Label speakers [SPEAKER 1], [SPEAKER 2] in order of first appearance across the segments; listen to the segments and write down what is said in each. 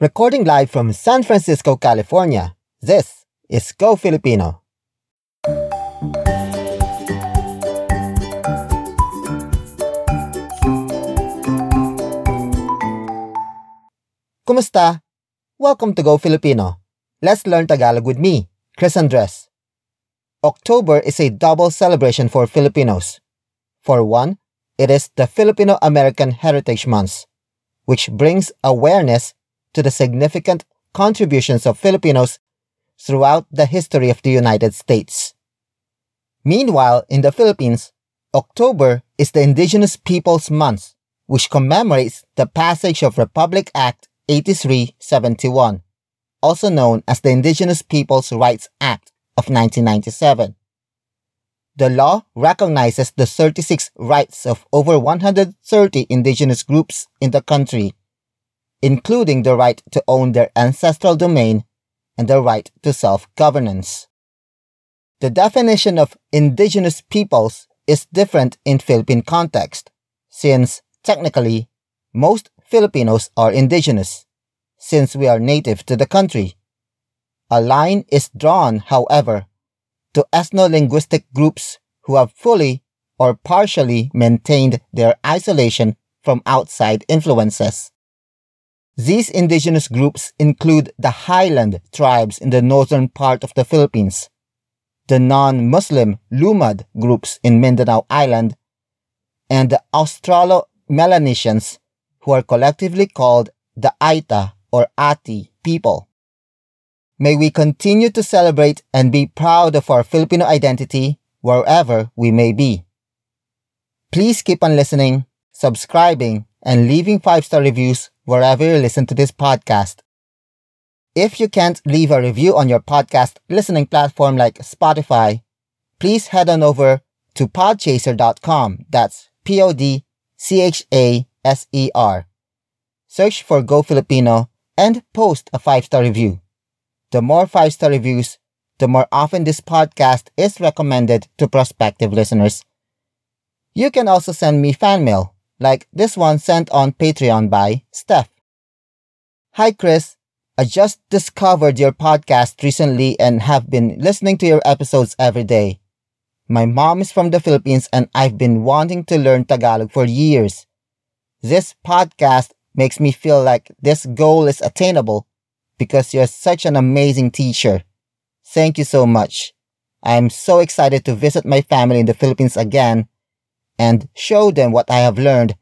[SPEAKER 1] Recording live from San Francisco, California, this is Go Filipino. Kumusta? Welcome to Go Filipino. Let's learn Tagalog with me, Chris Andres. October is a double celebration for Filipinos. For one, it is the Filipino American Heritage Month, which brings awareness to the significant contributions of Filipinos throughout the history of the United States. Meanwhile, in the Philippines, October is the Indigenous Peoples Month, which commemorates the passage of Republic Act 8371, also known as the Indigenous Peoples' Rights Act of 1997. The law recognizes the 36 rights of over 130 indigenous groups in the country, including the right to own their ancestral domain and the right to self-governance. The definition of indigenous peoples is different in Philippine context, since technically most Filipinos are indigenous, since we are native to the country. A line is drawn, however, to ethno-linguistic groups who have fully or partially maintained their isolation from outside influences. These indigenous groups include the highland tribes in the northern part of the Philippines, the non-Muslim Lumad groups in Mindanao Island, and the Australo-Melanesians who are collectively called the Aita or Ati people. May we continue to celebrate and be proud of our Filipino identity wherever we may be. Please keep on listening, subscribing, and leaving five-star reviews wherever you listen to this podcast. If you can't leave a review on your podcast listening platform like Spotify, please head on over to podchaser.com. That's P-O-D C-H-A-S-E-R. Search for Go Filipino and post a five-star review. The more five-star reviews, the more often this podcast is recommended to prospective listeners. You can also send me fan mail, like this one sent on Patreon by Steph. Hi Chris, I just discovered your podcast recently and have been listening to your episodes every day. My mom is from the Philippines and I've been wanting to learn Tagalog for years. This podcast makes me feel like this goal is attainable because you're such an amazing teacher. Thank you so much. I am so excited to visit my family in the Philippines again and show them what I have learned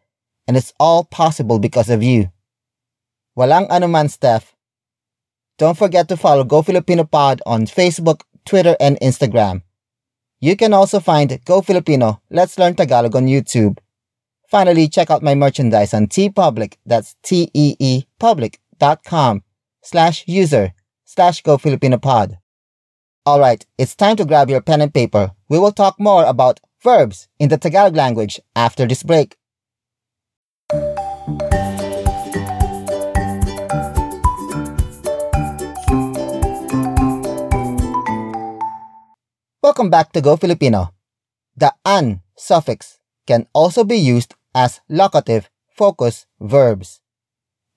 [SPEAKER 1] and it's all possible because of you. Walang anuman, Steph. Don't forget to follow Go Filipino Pod on Facebook, Twitter, and Instagram. You can also find Go Filipino Let's Learn Tagalog on YouTube. Finally, check out my merchandise on TeePublic, that's T-E-E public.com slash user slash Go Filipino Pod. Alright, it's time to grab your pen and paper. We will talk more about verbs in the Tagalog language after this break. Welcome back to Go Filipino. The an suffix can also be used as locative focus verbs.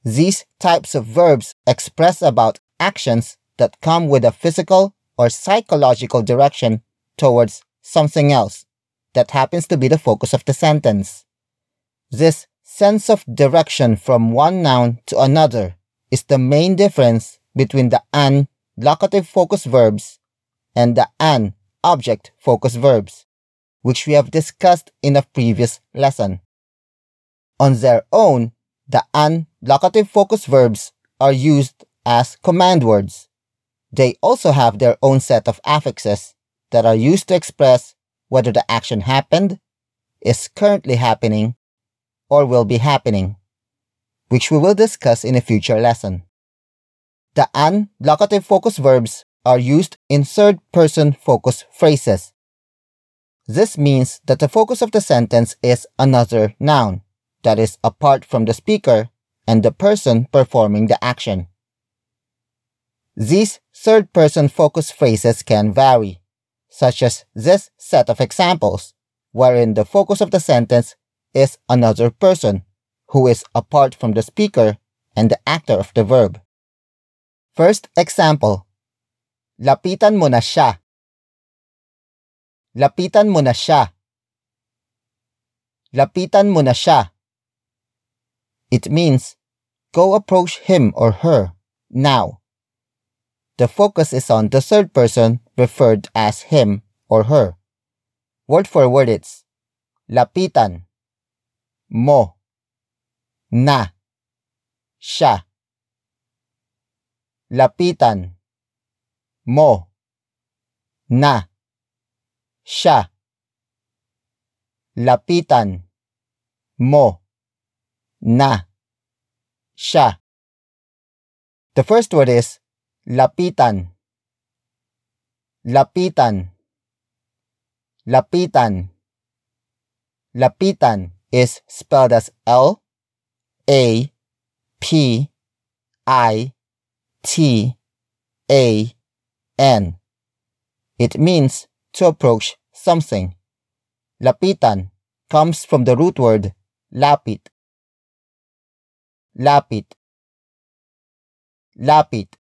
[SPEAKER 1] These types of verbs express about actions that come with a physical or psychological direction towards something else that happens to be the focus of the sentence. This sense of direction from one noun to another is the main difference between the an locative focus verbs and the an object focus verbs, which we have discussed in a previous lesson. On their own, the an locative focus verbs are used as command words. They also have their own set of affixes that are used to express whether the action happened, is currently happening, or will be happening, which we will discuss in a future lesson. The an locative focus verbs are used in third person focus phrases. This means that the focus of the sentence is another noun, that is apart from the speaker and the person performing the action. These third person focus phrases can vary, such as this set of examples, wherein the focus of the sentence is another person who is apart from the speaker and the actor of the verb. First example. Lapitan mo na siya. Lapitan mo na siya. Lapitan mo na siya. It means go approach him or her now. The focus is on the third person referred as him or her. Word for word it's lapitan. Mo. Na. Siya. Lapitan. Mo. Na. Siya. Lapitan. Mo. Na. Siya. The first word is lapitan lapitan lapitan lapitan is spelled as L A P I T A N. It means to approach something. Lapitan comes from the root word lapit. Lapit. Lapit.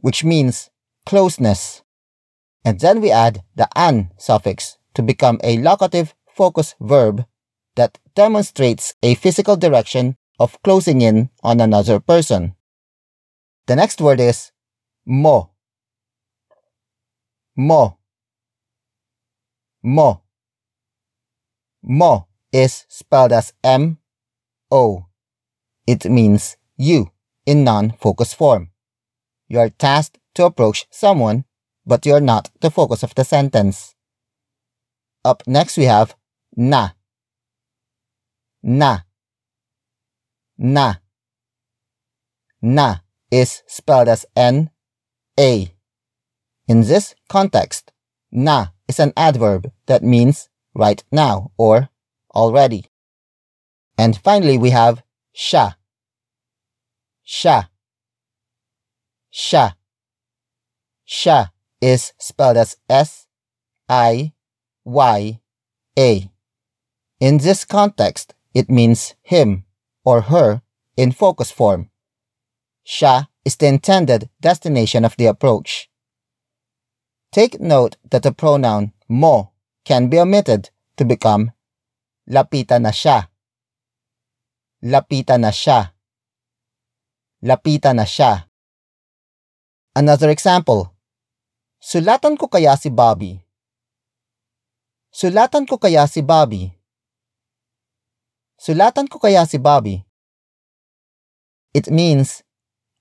[SPEAKER 1] Which means closeness. And then we add the an suffix to become a locative focus verb that demonstrates a physical direction of closing in on another person. The next word is mo. Mo. Mo. Mo is spelled as M O. It means you in non focus form. You are tasked to approach someone, but you're not the focus of the sentence. Up next, we have na. Na. Na. Na is spelled as N A. In this context, na is an adverb that means right now or already. And finally, we have sha. Sha. Sha. Sha is spelled as S I Y A. In this context, it means him or her in focus form. Sha is the intended destination of the approach. Take note that the pronoun mo can be omitted to become lapita na siya. Lapita na siya. Lapita na siya. Another example. Sulatan ko kaya si Bobby. Sulatan ko kaya si Bobby. Sulatan ko kaya si Bobby. It means,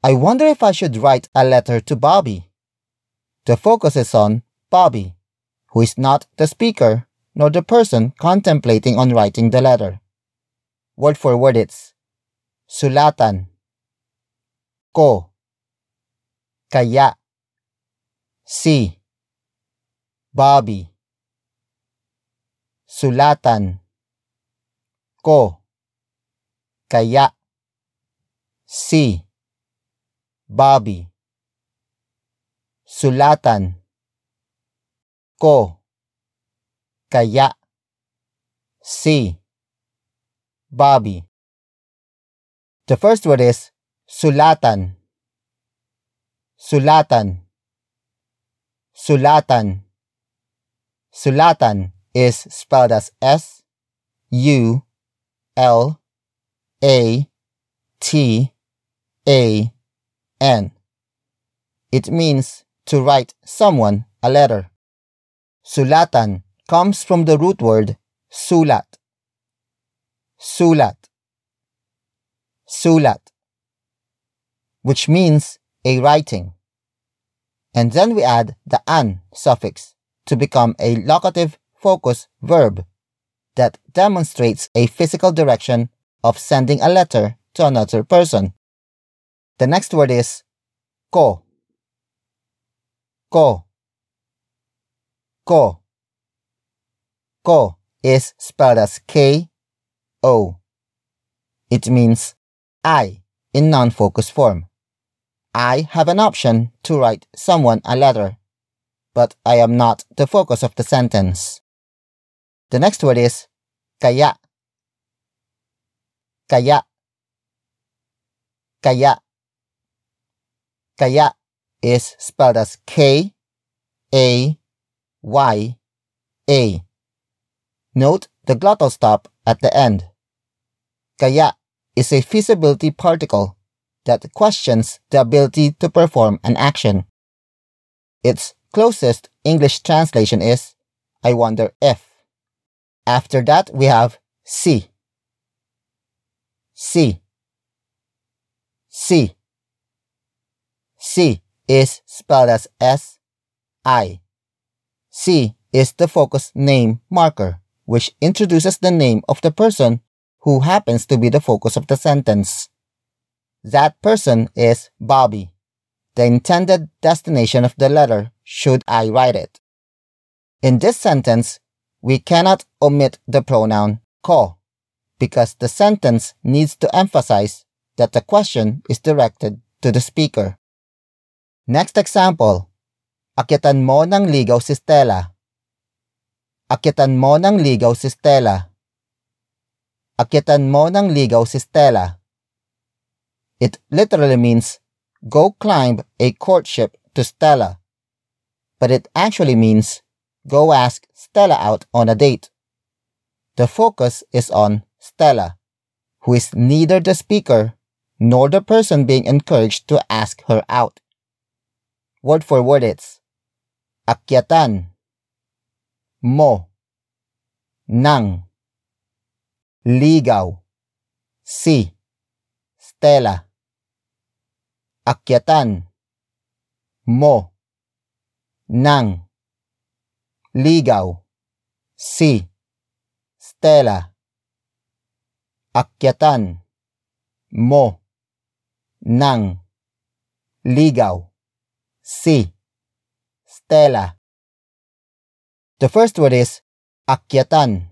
[SPEAKER 1] I wonder if I should write a letter to Bobby. The focus is on Bobby, who is not the speaker nor the person contemplating on writing the letter. Word for word it's sulatan, ko, kaya, si, Bobby, sulatan, ko, kaya, si, Bobby, sulatan, ko, kaya, si, Bobby. The first word is sulatan, sulatan, sulatan. Sulatan is spelled as S U L A T A N. It means to write someone a letter. Sulatan comes from the root word sulat. Sulat. Sulat. Which means a writing. And then we add the an suffix to become a locative focus verb that demonstrates a physical direction of sending a letter to another person. The next word is ko. Ko. Ko. Ko is spelled as K O. It means I in non focus form. I have an option to write someone a letter, but I am not the focus of the sentence. The next word is kaya. Kaya. Kaya. Kaya is spelled as K A Y A. Note the glottal stop at the end. Kaya is a feasibility particle that questions the ability to perform an action. Its closest English translation is I wonder if. After that, we have si. Si. Si. Si is spelled as S I. Si is the focus name marker, which introduces the name of the person who happens to be the focus of the sentence. That person is Bobby, the intended destination of the letter should I write it. In this sentence, we cannot omit the pronoun ko because the sentence needs to emphasize that the question is directed to the speaker. Next example. Akyatan mo ng ligaw si Stella. Akyatan mo ng ligaw si Stella. Akyatan mo ng ligaw si Stella. It literally means go climb a courtship to Stella. But it actually means go ask Stella out on a date. The focus is on Stella, who is neither the speaker nor the person being encouraged to ask her out. Word for word it's akyatan mo nang ligaw si Stella akyatan mo nang ligaw. Si Stella. Akyatan mo nang ligaw. Si Stella. The first word is akyatan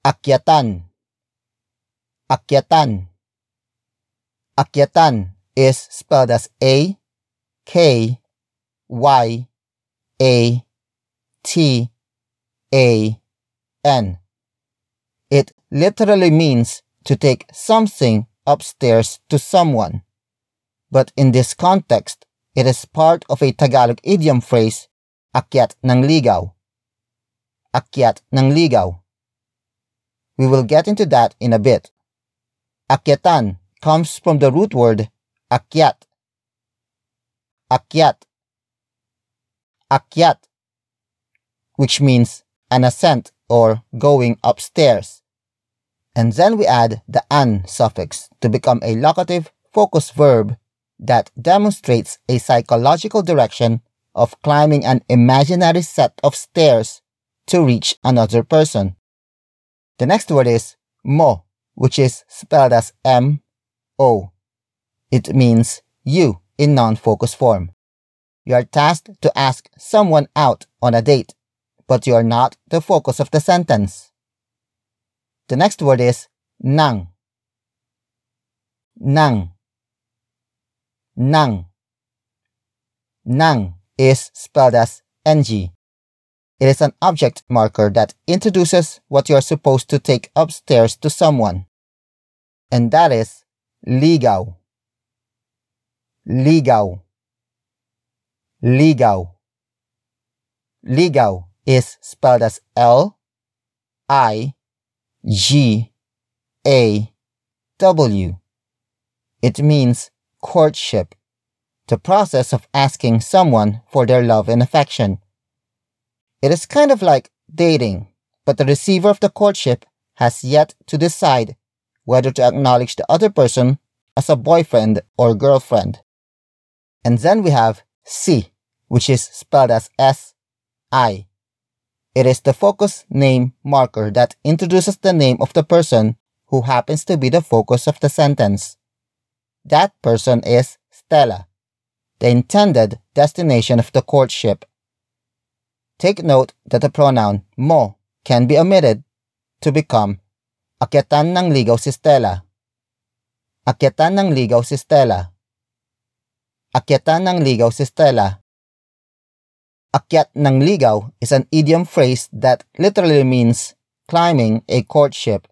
[SPEAKER 1] akyatan akyatan akyatan is spelled as A K Y A T A N. It literally means to take something upstairs to someone. But in this context, it is part of a Tagalog idiom phrase, akyat ng ligaw. Akyat ng ligaw. We will get into that in a bit. Akyatan comes from the root word akyat. Akyat. Akyat, which means an ascent or going upstairs. And then we add the an suffix to become a locative focus verb that demonstrates a psychological direction of climbing an imaginary set of stairs to reach another person. The next word is mo, which is spelled as M O. It means you in non-focus form. You are tasked to ask someone out on a date, but you are not the focus of the sentence. The next word is nang. Nang. Nang. Nang is spelled as ng. It is an object marker that introduces what you are supposed to take upstairs to someone. And that is ligaw. Ligaw. Ligaw. Ligaw is spelled as L I G A W. It means courtship, the process of asking someone for their love and affection. It is kind of like dating, but the receiver of the courtship has yet to decide whether to acknowledge the other person as a boyfriend or girlfriend. And then we have si, which is spelled as S I. It is the focus name marker that introduces the name of the person who happens to be the focus of the sentence. That person is Stella, the intended destination of the courtship. Take note that the pronoun mo can be omitted to become Akyatan ng ligaw si Stella. Akyatan ng ligaw si Stella. Akyatan ng ligaw si Stella. Akyat ng ligaw is an idiom phrase that literally means climbing a courtship,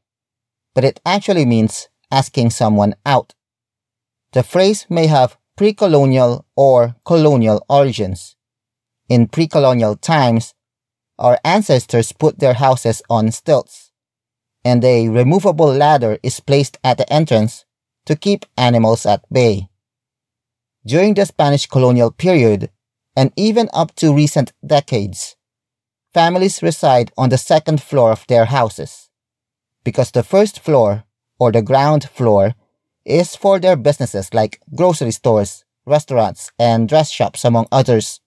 [SPEAKER 1] but it actually means asking someone out. The phrase may have pre-colonial or colonial origins. In pre-colonial times, our ancestors put their houses on stilts, and a removable ladder is placed at the entrance to keep animals at bay. During the Spanish colonial period, and even up to recent decades, families reside on the second floor of their houses because the first floor, or the ground floor, is for their businesses like grocery stores, restaurants, and dress shops, among others.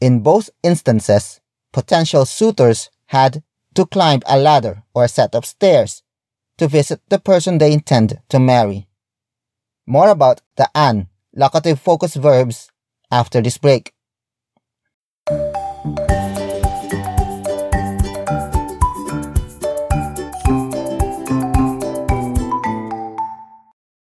[SPEAKER 1] In both instances, potential suitors had to climb a ladder or a set of stairs to visit the person they intend to marry. More about the an locative focus verbs after this break.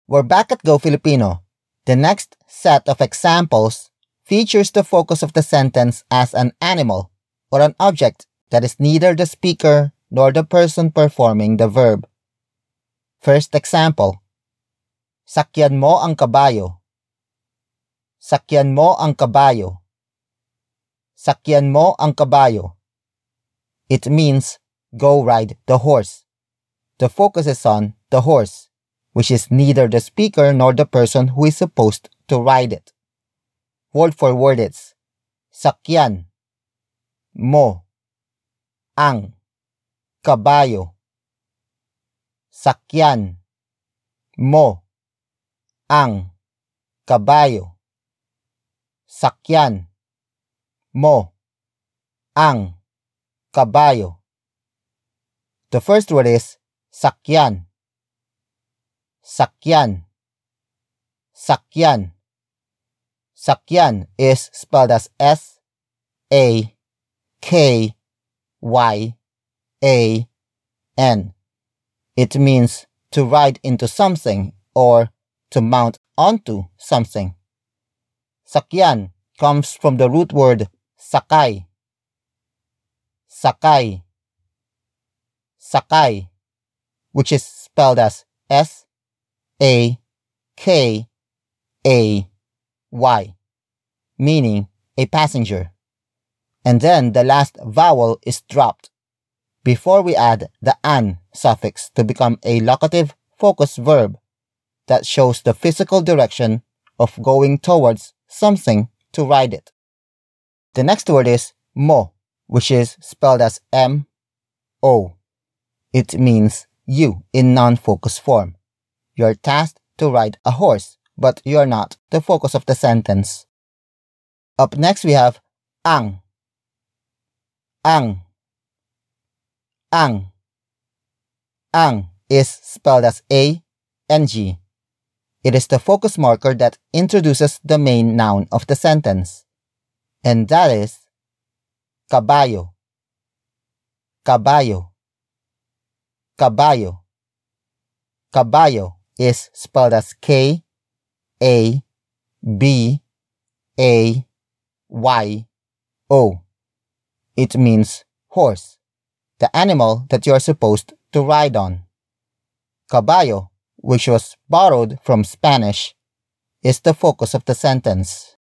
[SPEAKER 1] We're back at Go Filipino. The next set of examples features the focus of the sentence as an animal or an object that is neither the speaker nor the person performing the verb. First example. Sakyan mo ang kabayo. Sakyan mo ang kabayo. Sakyan mo ang kabayo. It means go ride the horse. The focus is on the horse which is neither the speaker nor the person who is supposed to ride it. Word for word it's sakyan, mo, ang, kabayo. Sakyan, mo, ang, kabayo. Sakyan, mo, ang, kabayo. The first word is sakyan sakyan. Sakyan. Sakyan is spelled as S A K Y A N. It means to ride into something or to mount onto something. Sakyan comes from the root word sakay. Sakay. Sakay, which is spelled as S a K A Y, meaning a passenger. And then the last vowel is dropped before we add the an suffix to become a locative focus verb that shows the physical direction of going towards something to ride it. The next word is mo, which is spelled as M O. It means you in non-focus form. You're tasked to ride a horse, but you're not the focus of the sentence. Up next we have ang. Ang. Ang. Ang is spelled as A N G. It is the focus marker that introduces the main noun of the sentence. And that is kabayo. Kabayo. Kabayo. Kabayo is spelled as K A B A Y O. It means horse, the animal that you are supposed to ride on. Kabayo, which was borrowed from Spanish, is the focus of the sentence.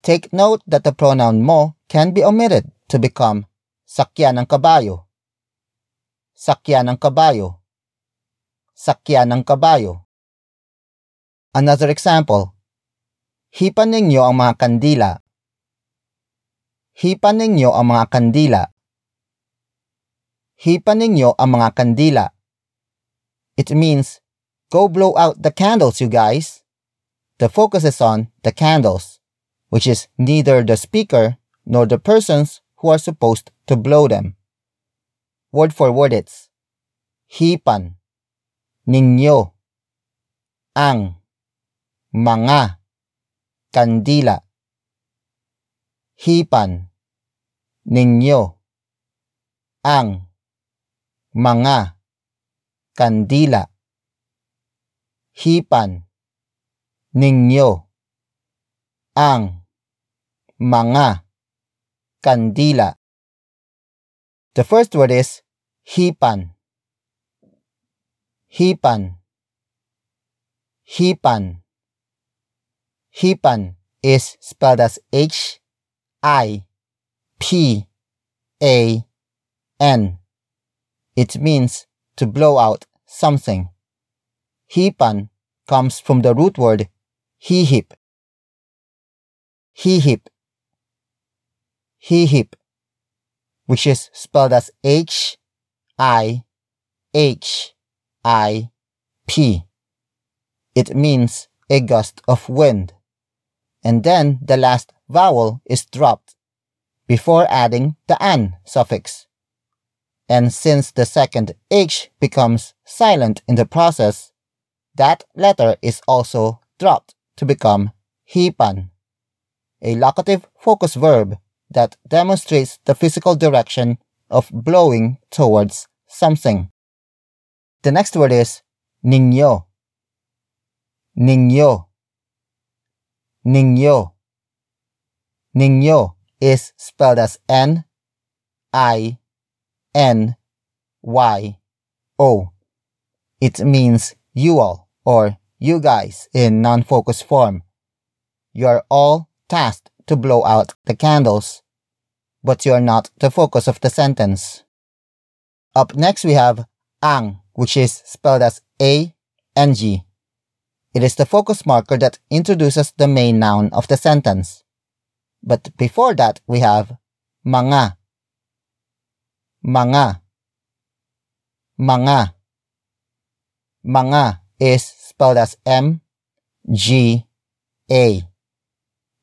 [SPEAKER 1] Take note that the pronoun mo can be omitted to become sakyan ng kabayo. Sakyan ng kabayo sakyan ng kabayo. Another example, hipan ninyo ang mga kandila. Hipan ninyo ang mga kandila. Hipan ninyo ang mga kandila. It means, go blow out the candles, you guys. The focus is on the candles, which is neither the speaker nor the persons who are supposed to blow them. Word for word it's hipan ninyo ang mga kandila hipan ninyo ang mga kandila hipan ninyo ang mga kandila The first word is hipan hipan hipan Hipan is spelled as H I P A N. It means to blow out something. Hipan comes from the root word hihip. Hihip. Hihip, which is spelled as H I H I P. It means a gust of wind. And then the last vowel is dropped before adding the an suffix. And since the second H becomes silent in the process, that letter is also dropped to become hipan, a locative focus verb that demonstrates the physical direction of blowing towards something. The next word is ninyo. Ninyo. Ninyo. Ninyo is spelled as N I N Y O. It means you all or you guys in non focus form. You are all tasked to blow out the candles, but you are not the focus of the sentence. Up next we have ang, which is spelled as A N G. It is the focus marker that introduces the main noun of the sentence. But before that, we have mga. Mga. Mga. Mga is spelled as M G A.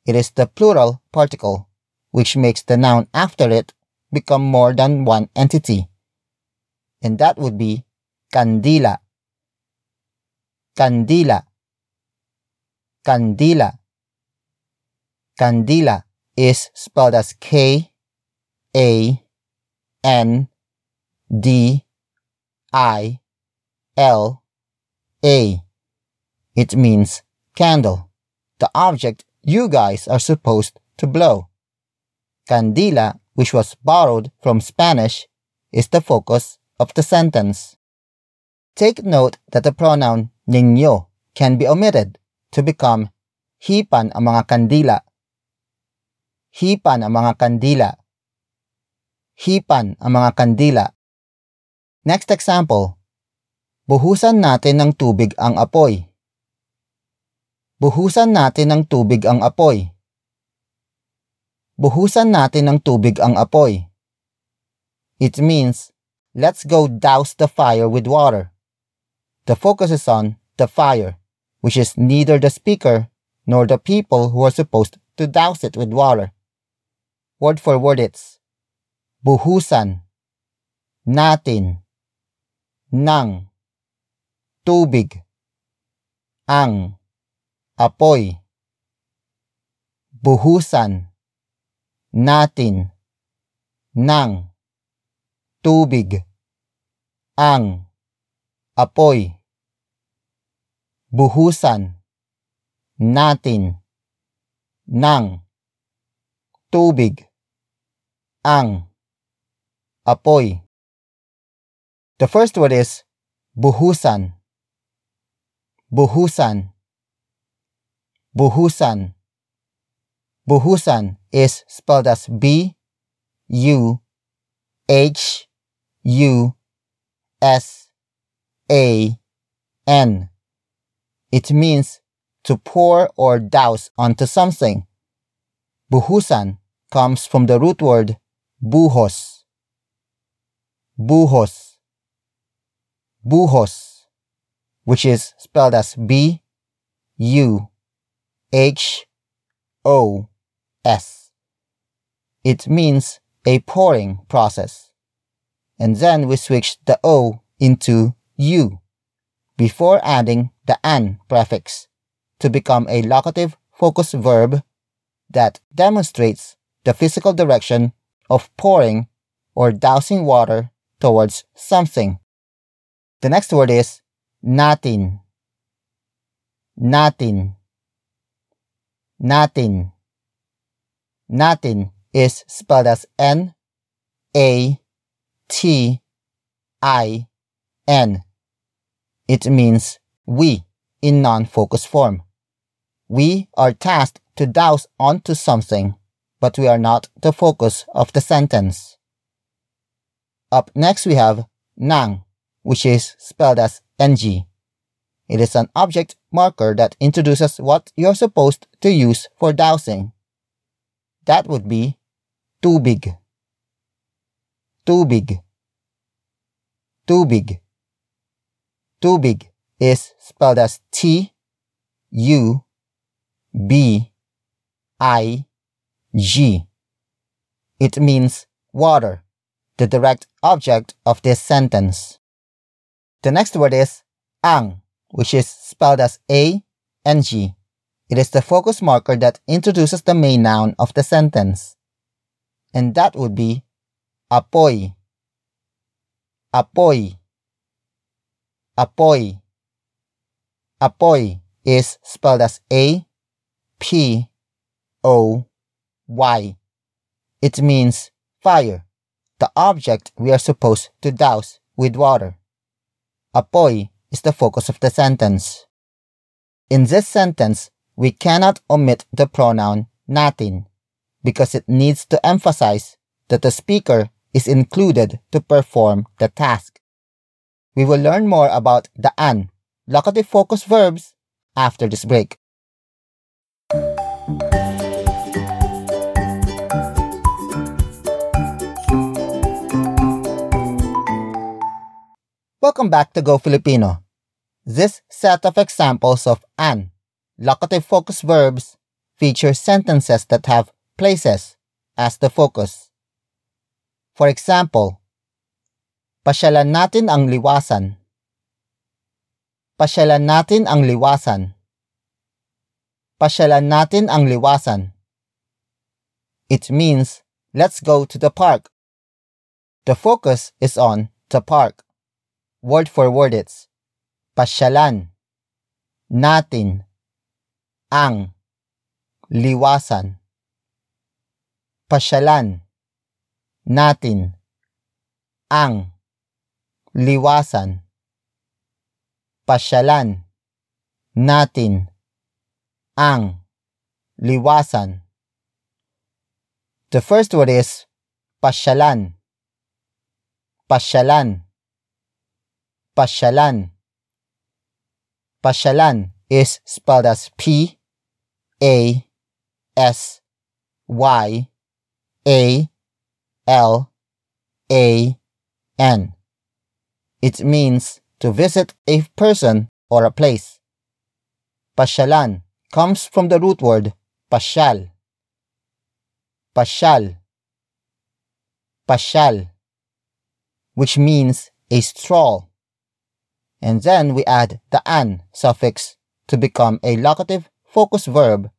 [SPEAKER 1] It is the plural particle, which makes the noun after it become more than one entity. And that would be kandila. Kandila. Kandila. Kandila is spelled as K A N D I L A. It means candle, the object you guys are supposed to blow. Candila, which was borrowed from Spanish, is the focus of the sentence. Take note that the pronoun niño can be omitted to become hipan ang mga kandila. Hipan ang mga kandila. Hipan ang mga kandila. Next example. Buhusan natin ng tubig ang apoy. Buhusan natin ng tubig ang apoy. Buhusan natin ng tubig ang apoy. It means, let's go douse the fire with water. The focus is on the fire which is neither the speaker nor the people who are supposed to douse it with water. Word for word it's buhusan, natin, nang, tubig, ang, apoy, buhusan, natin, nang, tubig, ang, apoy buhusan natin ng tubig ang apoy. The first word is buhusan. Buhusan. Buhusan. Buhusan is spelled as B U H U S A N. It means to pour or douse onto something. Buhusan comes from the root word buhos. Buhos. Buhos, which is spelled as B U H O S. It means a pouring process. And then we switch the O into U before adding the an prefix to become a locative focus verb that demonstrates the physical direction of pouring or dousing water towards something. The next word is natin. Natin. Natin. Natin is spelled as N A T I N. It means we in non-focus form. We are tasked to douse onto something, but we are not the focus of the sentence. Up next we have nang, which is spelled as ng. It is an object marker that introduces what you're supposed to use for dousing. That would be tubig. Tubig. Tubig. Tubig is spelled as T U B I G. It means water, the direct object of this sentence. The next word is ang, which is spelled as A N G. It is the focus marker that introduces the main noun of the sentence. And that would be apoy. Apoy. Apoy. Apoy is spelled as A P O Y. It means fire, the object we are supposed to douse with water. Apoy is the focus of the sentence. In this sentence, we cannot omit the pronoun natin because it needs to emphasize that the speaker is included to perform the task. We will learn more about the an, locative focus verbs, after this break. Welcome back to Go Filipino. This set of examples of an, locative focus verbs, feature sentences that have places as the focus. For example, pasyalan natin ang liwasan. Pasyalan natin ang liwasan. Pasyalan natin ang liwasan. It means, let's go to the park. The focus is on the park. Word for word it's pasyalan, natin, ang, liwasan. Pasyalan, natin, ang, liwasan. Pasyalan, natin, ang, liwasan. The first word is pasyalan. Pasyalan pasyalan. Pasyalan is spelled as P A S Y A L A N. It means to visit a person or a place. Pasyalan comes from the root word pasyal. Pasyal. Pasyal, which means a stroll and then we add the an suffix to become a locative focus verb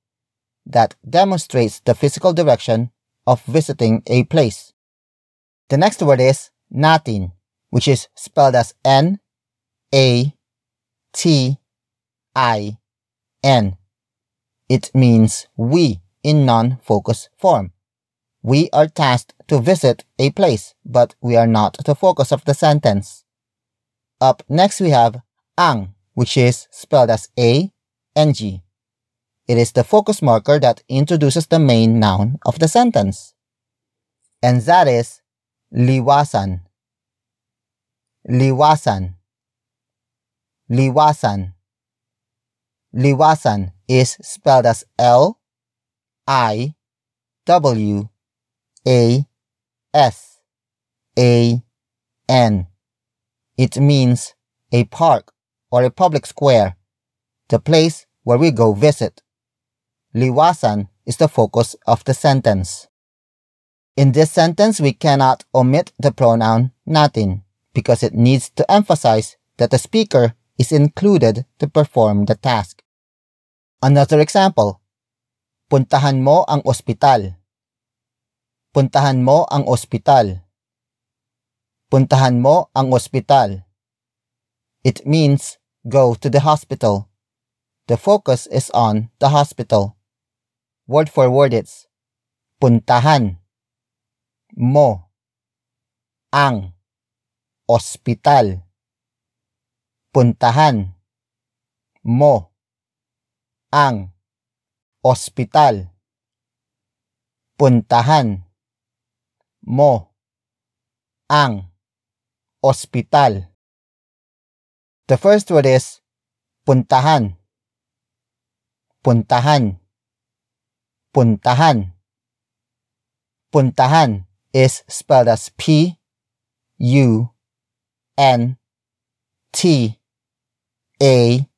[SPEAKER 1] that demonstrates the physical direction of visiting a place. The next word is natin, which is spelled as N A T I N. It means we in non-focus form. We are tasked to visit a place, but we are not the focus of the sentence. Up next we have ang, which is spelled as A N G. It is the focus marker that introduces the main noun of the sentence. And that is liwasan. Liwasan. Liwasan. Liwasan is spelled as L I W A S A N. It means a park or a public square, the place where we go visit. Liwasan is the focus of the sentence. In this sentence, we cannot omit the pronoun natin because it needs to emphasize that the speaker is included to perform the task. Another example. Puntahan mo ang ospital. Puntahan mo ang ospital. Puntahan mo ang ospital. It means go to the hospital. The focus is on the hospital. Word for word it's puntahan mo ang ospital. Puntahan mo ang ospital, puntahan mo ang ospital. The first word is puntahan, puntahan, puntahan. Puntahan is spelled as P U N T A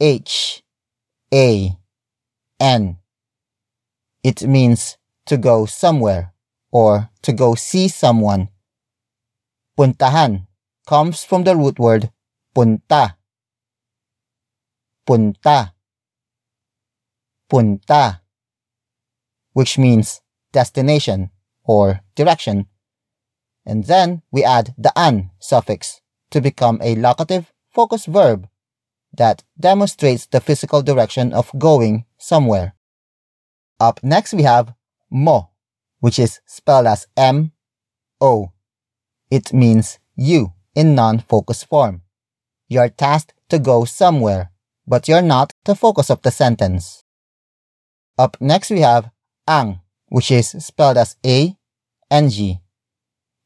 [SPEAKER 1] H A N. It means to go somewhere or to go see someone. Puntahan comes from the root word punta. Punta. Punta. Which means destination or direction. And then we add the an suffix to become a locative focus verb that demonstrates the physical direction of going somewhere. Up next we have mo, which is spelled as M O. It means you in non-focus form. You're tasked to go somewhere, but you're not the focus of the sentence. Up next we have ang, which is spelled as A N G.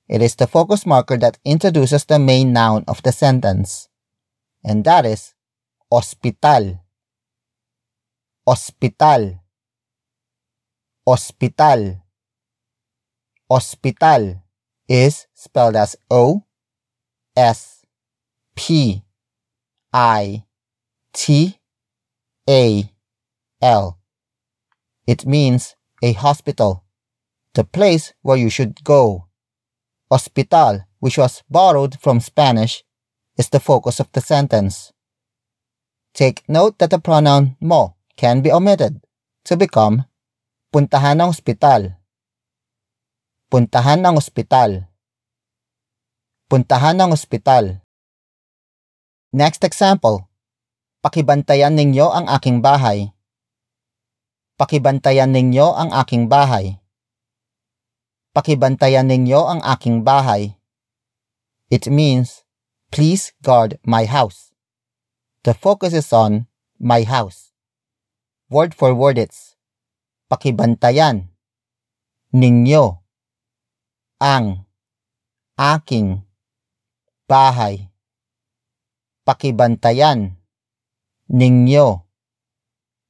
[SPEAKER 1] It is the focus marker that introduces the main noun of the sentence, and that is ospital. Ospital. Ospital. Ospital is spelled as O S P I T A L. It means a hospital, the place where you should go. Ospital, which was borrowed from Spanish, is the focus of the sentence. Take note that the pronoun mo can be omitted to become puntahan ng ospital. Puntahan ng ospital. Puntahan ng ospital. Next example. Pakibantayan ninyo ang aking bahay. Pakibantayan ninyo ang aking bahay. Pakibantayan ninyo ang aking bahay. It means, please guard my house. The focus is on my house. Word for word it's, pakibantayan, ninyo, ang, aking, bahay. Pakibantayan, ninyo,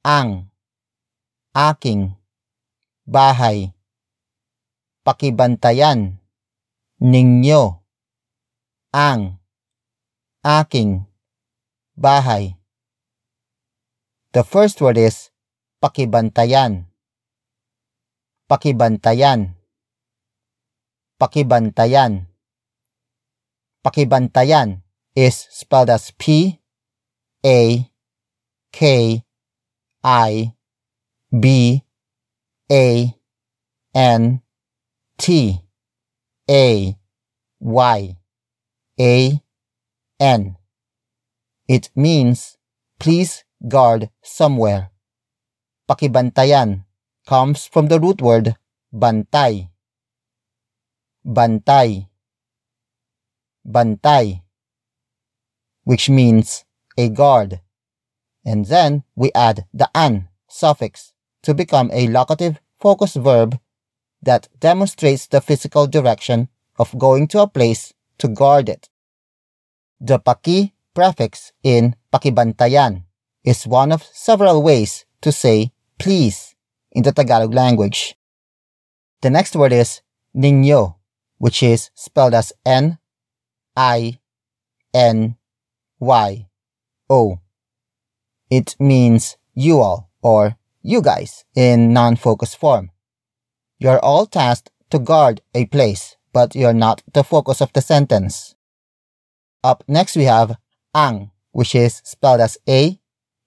[SPEAKER 1] ang, aking, bahay pakibantayan ninyo ang aking bahay. The first word is pakibantayan. Pakibantayan. Pakibantayan. Pakibantayan is spelled as P A K I B A N T A Y A N. It means please guard somewhere. Pakibantayan comes from the root word bantay. Bantay. Bantay. Which means a guard. And then we add the an suffix to become a locative focus verb that demonstrates the physical direction of going to a place to guard it. The paki prefix in pakibantayan is one of several ways to say please in the Tagalog language. The next word is ninyo, which is spelled as N I N Y O. It means you all or you guys in non-focus form. You're all tasked to guard a place, but you're not the focus of the sentence. Up next we have ang, which is spelled as A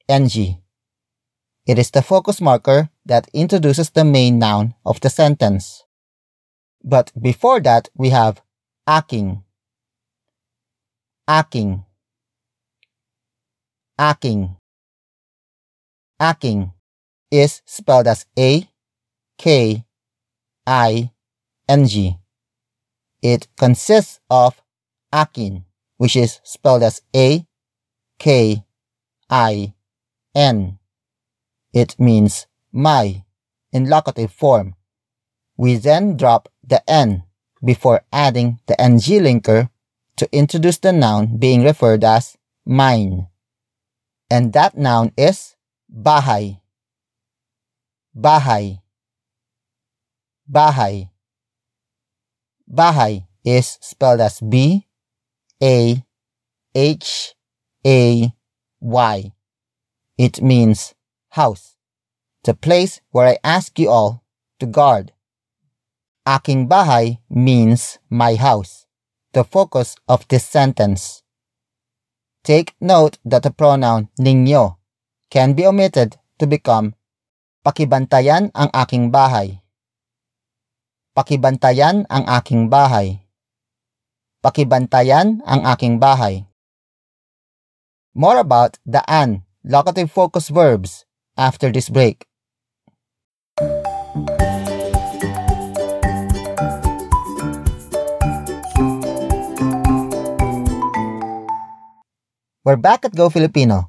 [SPEAKER 1] N G. It is the focus marker that introduces the main noun of the sentence. But before that, we have aking. Aking. Aking. Aking is spelled as A K I N G. It consists of akin, which is spelled as A K I N. It means my in locative form. We then drop the n before adding the ng linker to introduce the noun being referred as mine. And that noun is bahay. Bahay. Bahay. Bahay is spelled as B A H A Y. It means house, the place where I ask you all to guard. Aking bahay means my house, the focus of this sentence. Take note that the pronoun ninyo can be omitted to become pakibantayan ang aking bahay. Pakibantayan ang aking bahay. Pakibantayan ang aking bahay. More about the an locative focus verbs after this break. We're back at Go Filipino.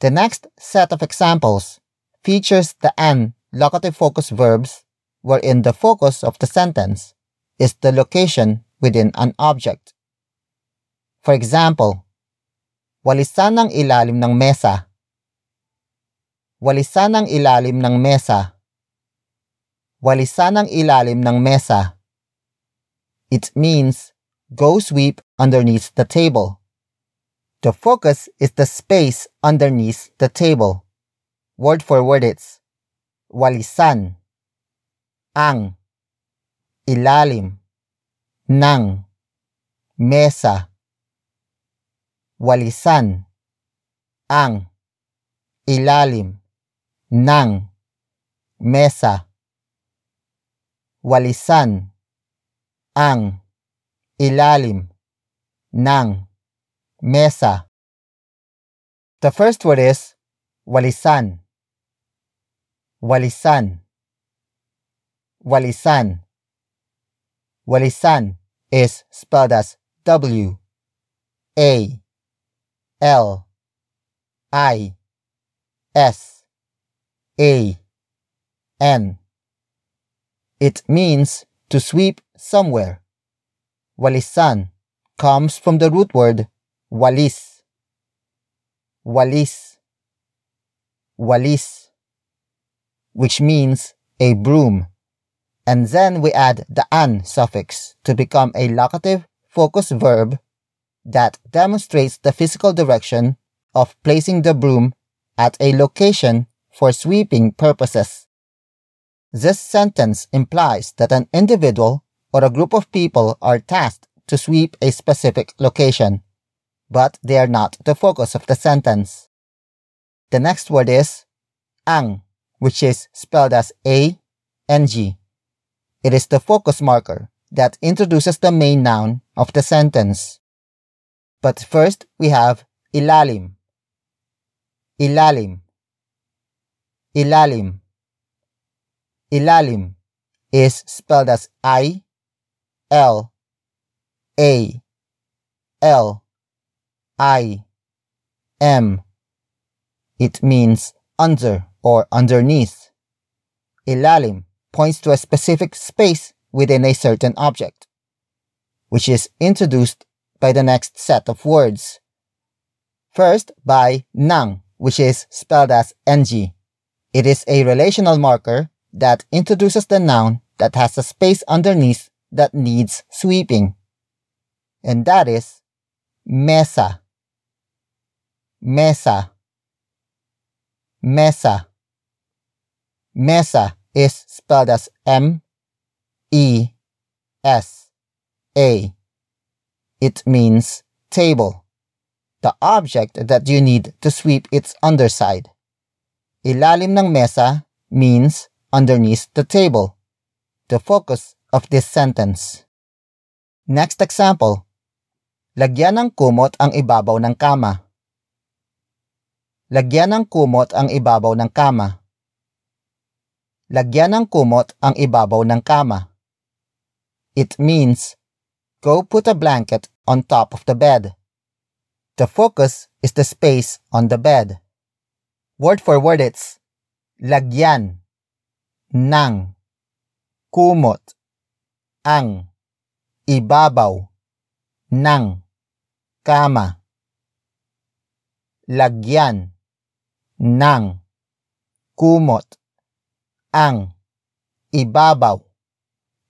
[SPEAKER 1] The next set of examples features the an locative focus verbs wherein the focus of the sentence is the location within an object. For example, walisan ang ilalim ng mesa. Walisan ang ilalim ng mesa. Walisan ang ilalim ng mesa. It means go sweep underneath the table. The focus is the space underneath the table. Word for word it's walisan, ang, ilalim, ng, mesa, walisan, ang, ilalim, ng, mesa, walisan, ang, ilalim, ng, mesa. The first word is walisan. Walisan. Walisan. Walisan is spelled as W A L I S A N. It means to sweep somewhere. Walisan comes from the root word walis, walis, walis, which means a broom. And then we add the an suffix to become a locative focus verb that demonstrates the physical direction of placing the broom at a location for sweeping purposes. This sentence implies that an individual or a group of people are tasked to sweep a specific location but they are not the focus of the sentence. The next word is ang, which is spelled as A N G. It is the focus marker that introduces the main noun of the sentence. But first we have ilalim. Ilalim. Ilalim. Ilalim is spelled as I L A L I am. It means under or underneath. Ilalim points to a specific space within a certain object, which is introduced by the next set of words. First, by nang, which is spelled as ng. It is a relational marker that introduces the noun that has a space underneath that needs sweeping. And that is mesa mesa mesa mesa is spelled as M E S A. It means table, the object that you need to sweep its underside. Ilalim ng mesa means underneath the table, the focus of this sentence. Next example. Lagyan ng kumot ang ibabaw ng kama. Lagyan ng kumot ang ibabaw ng kama. Lagyan ng kumot ang ibabaw ng kama. It means, go put a blanket on top of the bed. The focus is the space on the bed. Word for word it's, lagyan, ng, kumot, ang, ibabaw, ng, kama, lagyan, ng, kumot, ang, ibabaw,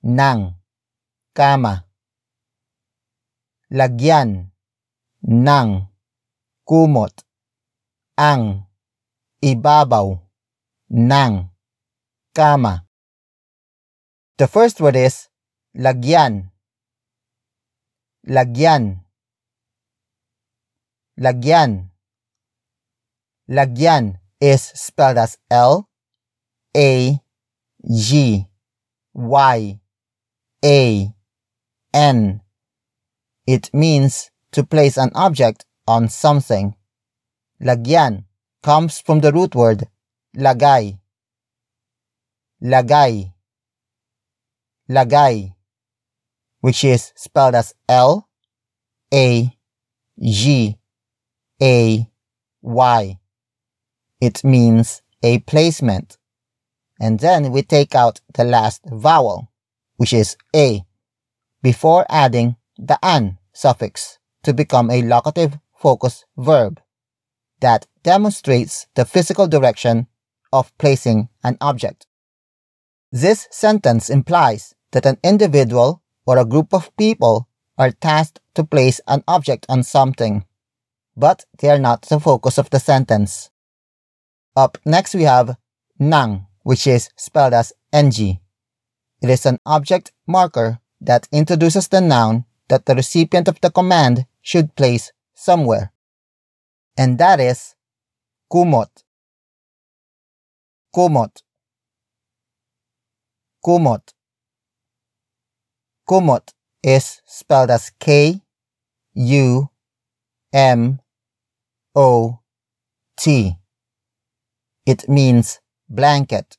[SPEAKER 1] ng, kama, lagyan, ng, kumot, ang, ibabaw, ng, kama. The first word is lagyan, lagyan, lagyan. Lagyan is spelled as L A G Y A N. It means to place an object on something. Lagyan comes from the root word lagay. Lagay. Lagay, which is spelled as L A G A Y. It means a placement. And then we take out the last vowel, which is A, before adding the an suffix to become a locative focus verb that demonstrates the physical direction of placing an object. This sentence implies that an individual or a group of people are tasked to place an object on something, but they are not the focus of the sentence. Up next we have nang, which is spelled as ng. It is an object marker that introduces the noun that the recipient of the command should place somewhere. And that is kumot. Kumot. Kumot. Kumot is spelled as K U M O T. It means blanket,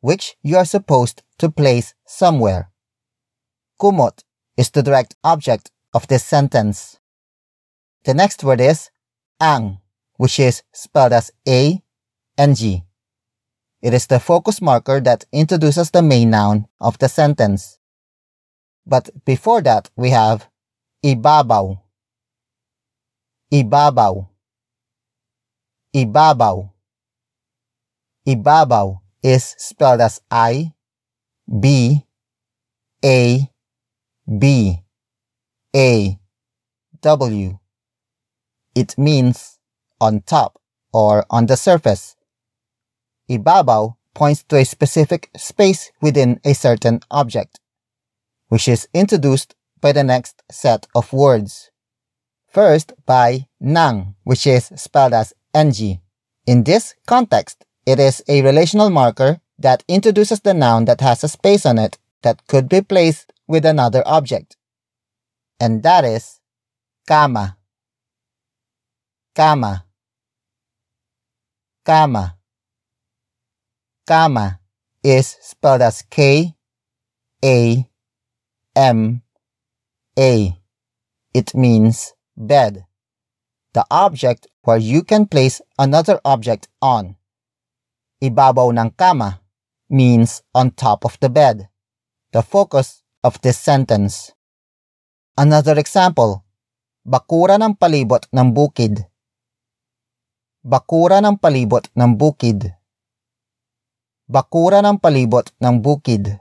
[SPEAKER 1] which you are supposed to place somewhere. Kumot is the direct object of this sentence. The next word is ang, which is spelled as A N G. It is the focus marker that introduces the main noun of the sentence. But before that, we have ibabaw. Ibabaw. Ibabaw. Ibabaw is spelled as I B A B A W. It means on top or on the surface. Ibabaw points to a specific space within a certain object, which is introduced by the next set of words. First by nang, which is spelled as ng. In this context, it is a relational marker that introduces the noun that has a space on it that could be placed with another object. And that is kama. Kama. Kama. Kama is spelled as K A M A. It means bed. The object where you can place another object on. Ibabaw ng kama means on top of the bed. The focus of this sentence. Another example. Bakuran ang palibot ng bukid. Bakuran ang palibot ng bukid. Bakuran ang palibot ng bukid.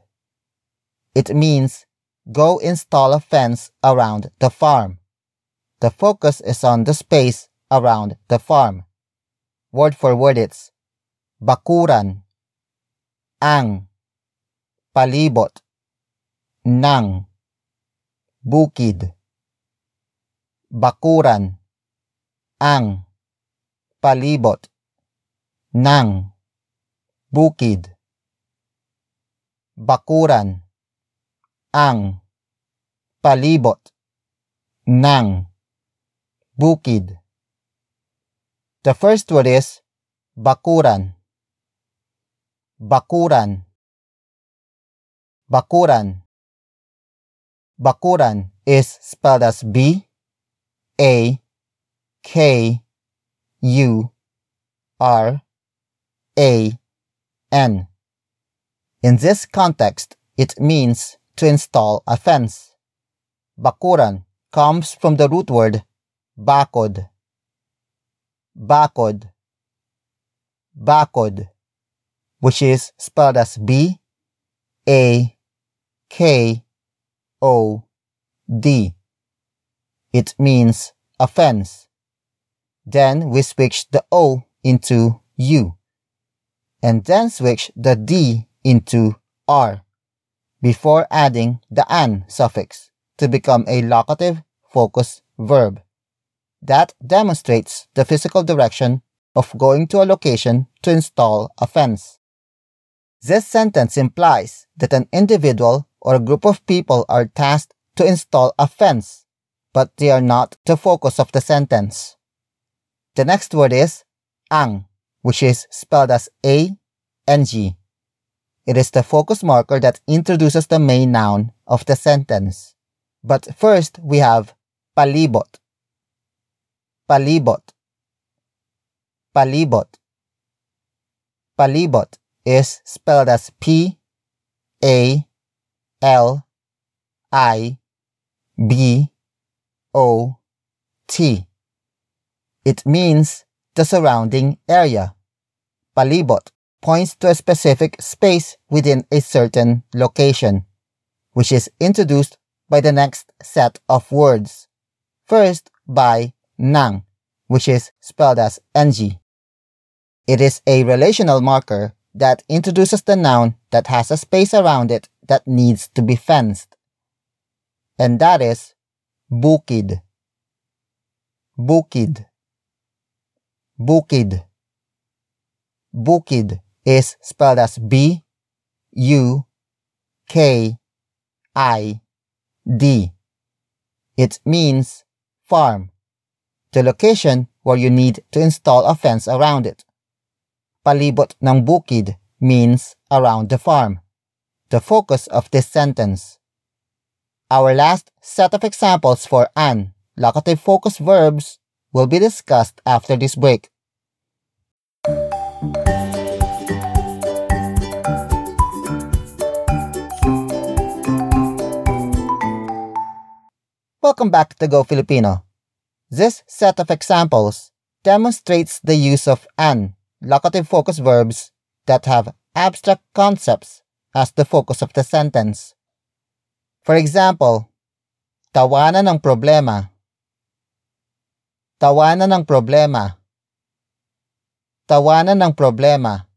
[SPEAKER 1] It means go install a fence around the farm. The focus is on the space around the farm. Word for word it's bakuran, ang, palibot, ng, bukid. Bakuran, ang, palibot, ng, bukid. Bakuran, ang, palibot, ng, bukid. The first word is bakuran. Bakuran. Bakuran. Bakuran is spelled as B A K U R A N. In this context, it means to install a fence. Bakuran comes from the root word bakod. Bakod. Bakod, which is spelled as B A K O D. It means offense. Then we switch the O into U and then switch the D into R before adding the an suffix to become a locative focus verb. That demonstrates the physical direction of going to a location to install a fence. This sentence implies that an individual or a group of people are tasked to install a fence, but they are not the focus of the sentence. The next word is ang, which is spelled as A N G. It is the focus marker that introduces the main noun of the sentence. But first we have palibot. Palibot. Palibot. Palibot is spelled as P A L I B O T. It means the surrounding area. Palibot points to a specific space within a certain location, which is introduced by the next set of words. First by nang, which is spelled as ng. It is a relational marker that introduces the noun that has a space around it that needs to be fenced. And that is bukid. Bukid. Bukid. Bukid is spelled as B U K I D. It means farm, the location where you need to install a fence around it. Palibot ng bukid means around the farm, the focus of this sentence. Our last set of examples for an, locative focus verbs, will be discussed after this break. Welcome back to Go Filipino. This set of examples demonstrates the use of an, locative focus verbs that have abstract concepts as the focus of the sentence. For example, tawanan ng problema. Tawanan ng problema. Tawanan ng problema.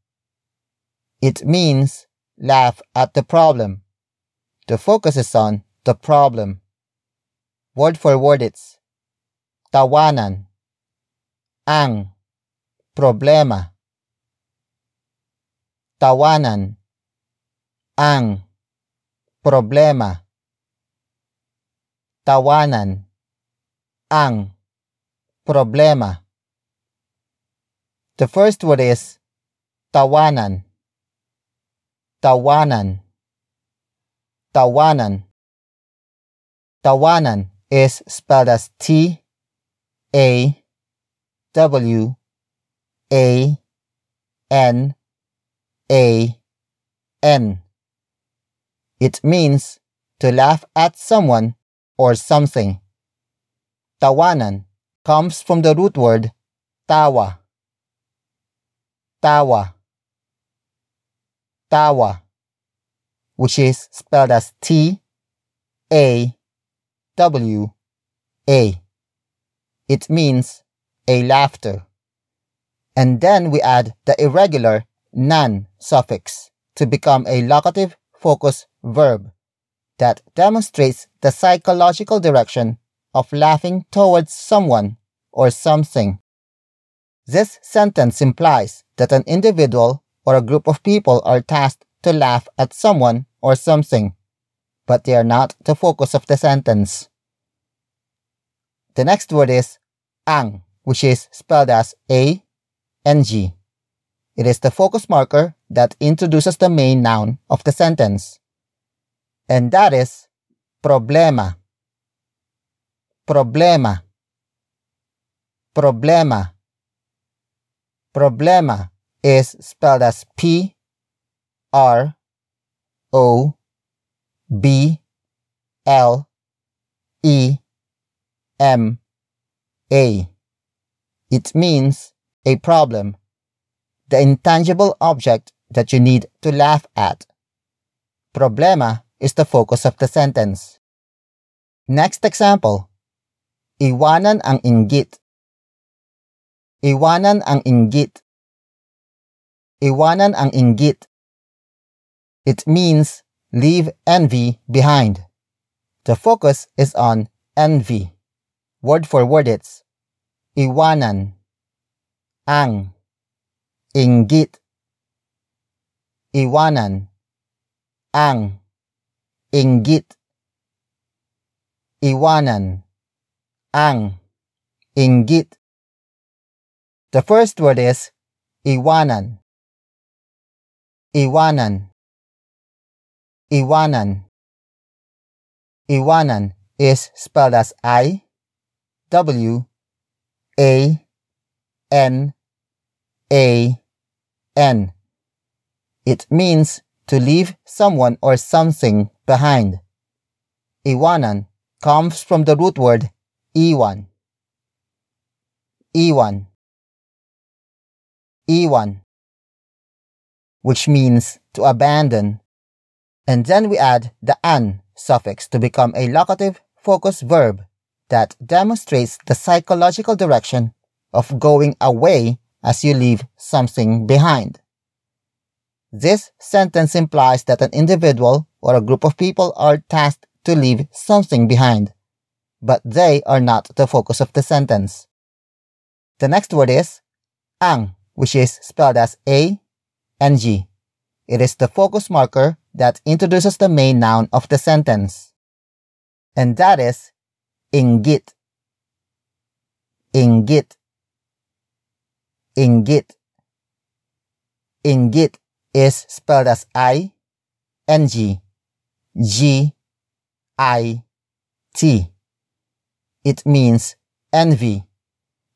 [SPEAKER 1] It means laugh at the problem. The focus is on the problem. Word for word it's tawanan, ang, problema. Tawanan, ang, problema. Tawanan, ang, problema. The first word is tawanan. Tawanan. Tawanan. Tawanan is spelled as T A W A N A N. It means to laugh at someone or something. Tawanan comes from the root word tawa. Tawa. Tawa, which is spelled as T A W A. It means a laughter. And then we add the irregular nan suffix to become a locative focus verb that demonstrates the psychological direction of laughing towards someone or something. This sentence implies that an individual or a group of people are tasked to laugh at someone or something but they are not the focus of the sentence. The next word is ang, which is spelled as A N G. It is the focus marker that introduces the main noun of the sentence. And that is problema. Problema. Problema. Problema is spelled as P R O B L E M A. It means a problem, the intangible object that you need to laugh at. Problema is the focus of the sentence. Next example. Iwanan ang inggit. Iwanan ang inggit. Iwanan ang inggit. It means leave envy behind. The focus is on envy. Word for word it's iwanan, ang, inggit, iwanan, ang, inggit, iwanan, ang, inggit. The first word is iwanan, iwanan, iwanan. Iwanan is spelled as I W A N A N. It means to leave someone or something behind. Iwanan comes from the root word iwan. Iwan. Iwan. Which means to abandon. And then we add the an suffix to become a locative focus verb that demonstrates the psychological direction of going away as you leave something behind. This sentence implies that an individual or a group of people are tasked to leave something behind, but they are not the focus of the sentence. The next word is ang, which is spelled as A N G. It is the focus marker that introduces the main noun of the sentence. And that is ingit. Inggit. Inggit. Inggit is spelled as I N G G I T. It means envy,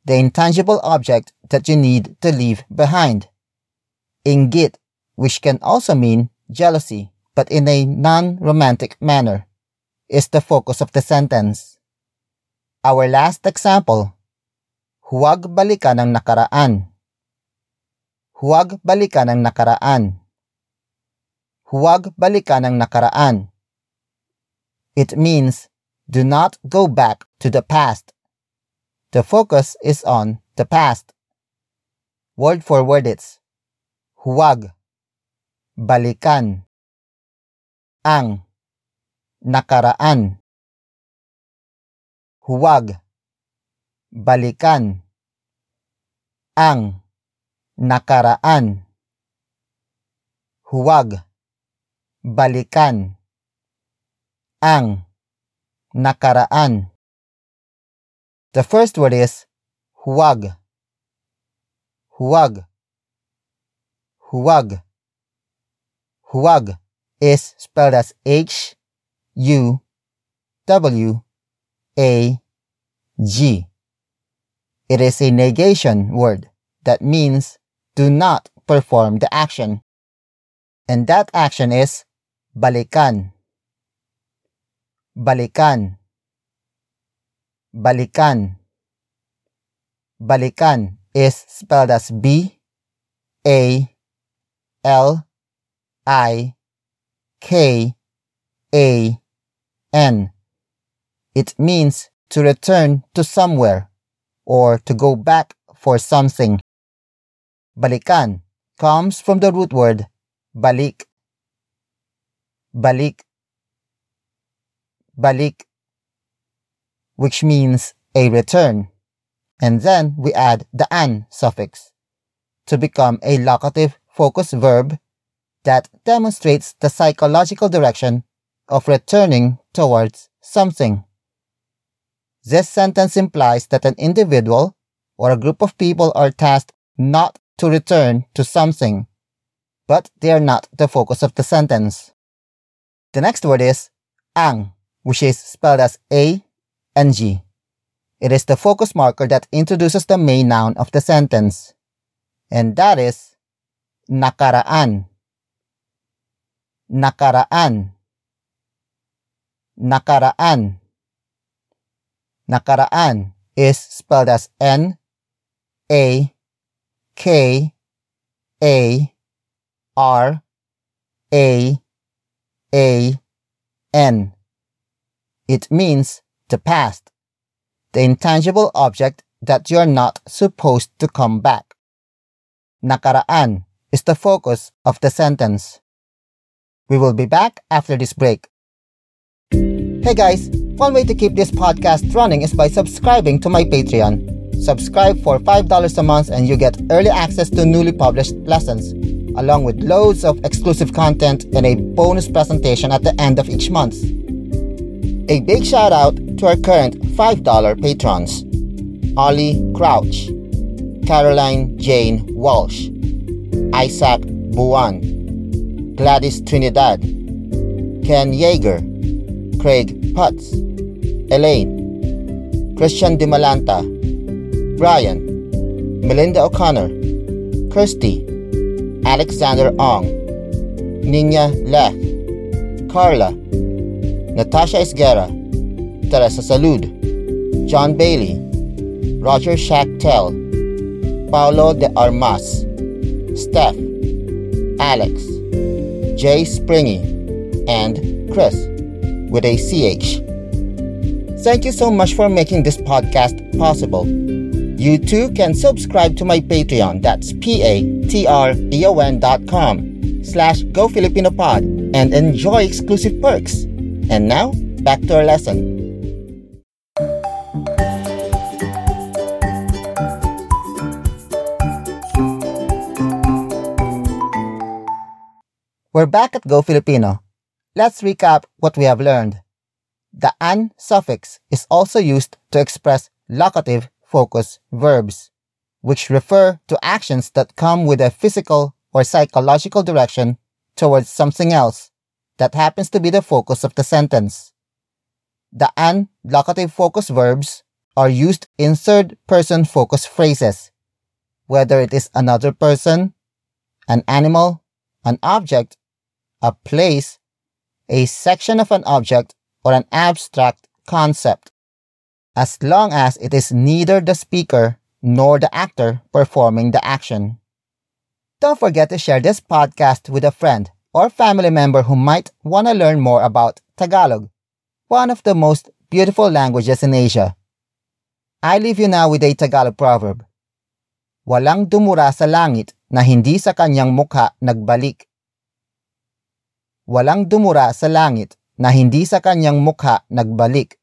[SPEAKER 1] the intangible object that you need to leave behind. Inggit, which can also mean jealousy, but in a non-romantic manner, is the focus of the sentence. Our last example, huwag balikan ang nakaraan. Huwag balikan ang nakaraan. Huwag balikan ang nakaraan. It means do not go back to the past. The focus is on the past. Word for word it's huwag balikan ang nakaraan huwag balikan ang nakaraan. Huwag balikan ang nakaraan. The first word is huwag. Huwag. Huwag. Huwag is spelled as H U W A G. It is a negation word that means do not perform the action. And that action is balikan. Balikan. Balikan. Balikan is spelled as B A L I K A N. It means to return to somewhere or to go back for something. Balikan comes from the root word balik. Balik. Balik. Which means a return. And then we add the an suffix to become a locative focus verb that demonstrates the psychological direction of returning towards something. This sentence implies that an individual or a group of people are tasked not to return to something, but they are not the focus of the sentence. The next word is ang, which is spelled as A N G. It is the focus marker that introduces the main noun of the sentence, and that is nakaraan Nakaraan. Nakaraan. Nakaraan is spelled as N A K A R A A N. It means the past, the intangible object that you're not supposed to come back. Nakaraan is the focus of the sentence. We will be back after this break. Hey guys, one way to keep this podcast running is by subscribing to my Patreon. Subscribe for $5 a month and you get early access to newly published lessons, along with loads of exclusive content and a bonus presentation at the end of each month. A big shout out to our current $5 patrons Ollie Crouch, Caroline Jane Walsh, Isaac Buwan, Gladys Trinidad, Ken Yeager, Craig Putz, Elaine, Christian Dimalanta, Brian, Melinda O'Connor, Kirsty, Alexander Ong, Nina Lech, Carla, Natasha Esguerra, Teresa Salud, John Bailey, Roger Schachtel, Paulo de Armas, Steph, Alex, Jay Springy, and Chris with a CH. Thank you so much for making this podcast possible. You too can subscribe to my Patreon. That's p-a-t-r-e-o-n dot com slash GoFilipinoPod and enjoy exclusive perks. And now, back to our lesson. We're back at Go Filipino. Let's recap what we have learned. The an suffix is also used to express locative focus verbs, which refer to actions that come with a physical or psychological direction towards something else that happens to be the focus of the sentence. The an locative focus verbs are used in third person focus phrases, whether it is another person, an animal, an object, a place, a section of an object, or an abstract concept, as long as it is neither the speaker nor the actor performing the action. Don't forget to share this podcast with a friend or family member who might want to learn more about Tagalog, one of the most beautiful languages in Asia. I leave you now with a Tagalog proverb. Walang dumura sa langit na hindi sa kanyang mukha nagbalik. Walang dumura sa langit na hindi sa kanyang mukha nagbalik.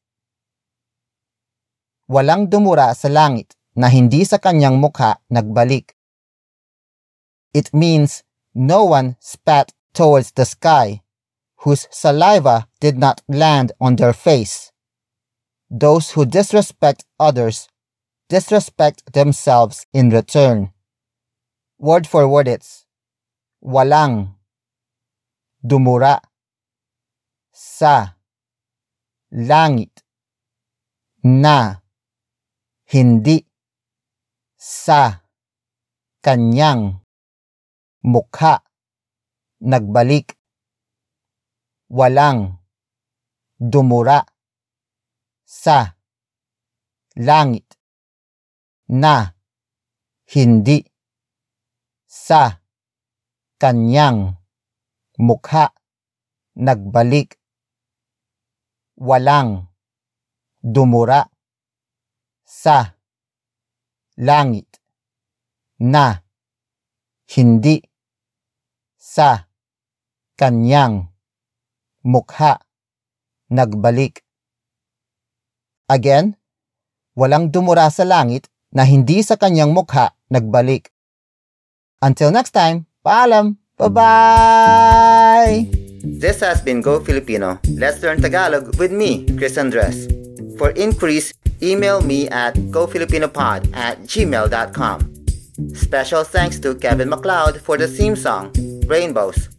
[SPEAKER 1] Walang dumura sa langit na hindi sa kanyang mukha nagbalik. It means no one spat towards the sky, whose saliva did not land on their face. Those who disrespect others disrespect themselves in return. Word for word it's walang, dumura, sa, langit, na, hindi, sa, kanyang, mukha, nagbalik, walang, dumura, sa, langit, na, hindi, sa, kanyang, mukha, nagbalik, walang, dumura, sa, langit, na, hindi, sa, kanyang, mukha, nagbalik. Again, walang dumura sa langit na hindi sa kanyang mukha nagbalik. Until next time, paalam! Bye-bye! This has been Go Filipino. Let's learn Tagalog with me, Chris Andres. For inquiries, email me at gofilipinopod at gmail.com. Special thanks to Kevin MacLeod for the theme song, Rainbows.